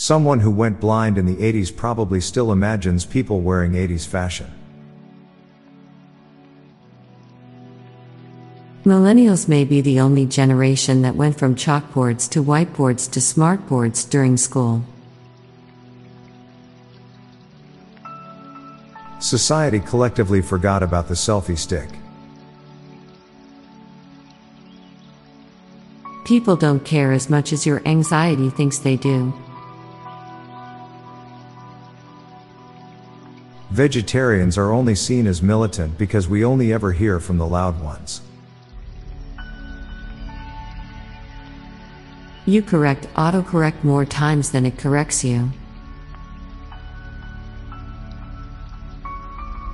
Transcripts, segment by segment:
Someone who went blind in the 80s probably still imagines people wearing 80s fashion. Millennials may be the only generation that went from chalkboards to whiteboards to smartboards during school. Society collectively forgot about the selfie stick. People don't care as much as your anxiety thinks they do. Vegetarians are only seen as militant because we only ever hear from the loud ones. You correct autocorrect more times than it corrects you.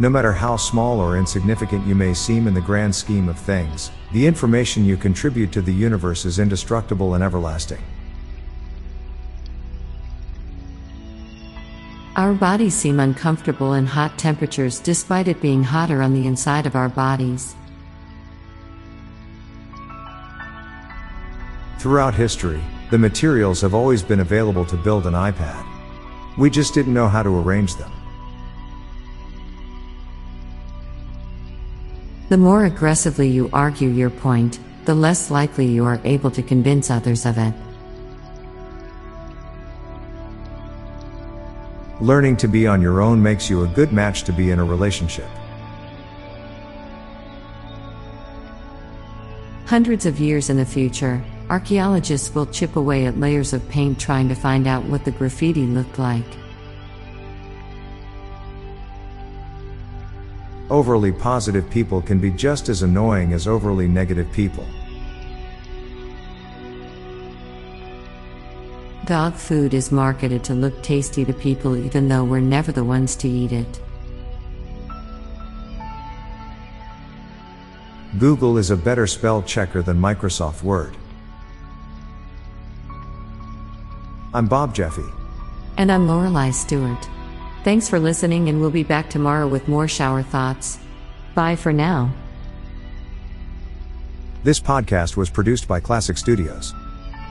No matter how small or insignificant you may seem in the grand scheme of things, the information you contribute to the universe is indestructible and everlasting. Our bodies seem uncomfortable in hot temperatures despite it being hotter on the inside of our bodies. Throughout history, the materials have always been available to build an iPad. We just didn't know how to arrange them. The more aggressively you argue your point, the less likely you are able to convince others of it. Learning to be on your own makes you a good match to be in a relationship. Hundreds of years in the future, archaeologists will chip away at layers of paint trying to find out what the graffiti looked like. Overly positive people can be just as annoying as overly negative people. Dog food is marketed to look tasty to people even though we're never the ones to eat it. Google is a better spell checker than Microsoft Word. I'm Bob Jeffy. And I'm Lorelei Stewart. Thanks for listening, and we'll be back tomorrow with more shower thoughts. Bye for now. This podcast was produced by Klassic Studios.